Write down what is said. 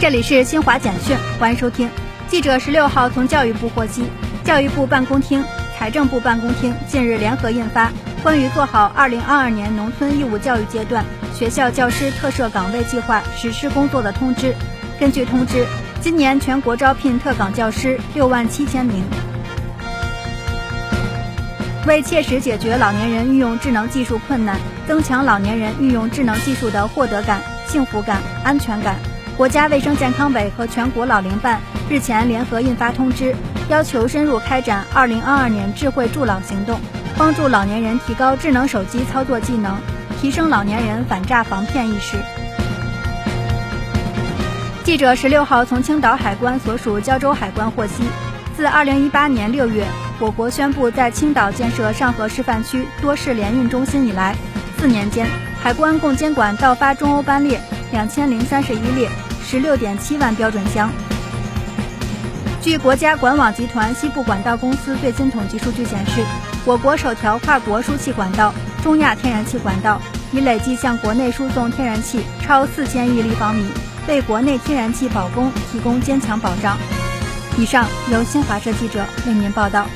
这里是新华简讯，欢迎收听。记者十六号从教育部获悉，教育部办公厅、财政部办公厅近日联合印发《关于做好二零二二年农村义务教育阶段学校教师特设岗位计划实施工作的通知》。根据通知，今年全国招聘特岗教师六万七千名。为切实解决老年人运用智能技术困难，增强老年人运用智能技术的获得感、幸福感、安全感。国家卫生健康委和全国老龄办日前联合印发通知，要求深入开展“二零二二年智慧助老行动”，帮助老年人提高智能手机操作技能，提升老年人反诈防骗意识。记者十六号从青岛海关所属胶州海关获悉，自二零一八年六月，我国宣布在青岛建设上河示范区多式联运中心以来，四年间，海关共监管到发中欧班列两千零三十一列。十六点七万标准箱。据国家管网集团西部管道公司最新统计数据显示，我国首条跨国输气管道——中亚天然气管道，已累计向国内输送天然气超四千亿立方米，为国内天然气保供提供坚强保障。以上由新华社记者为您报道。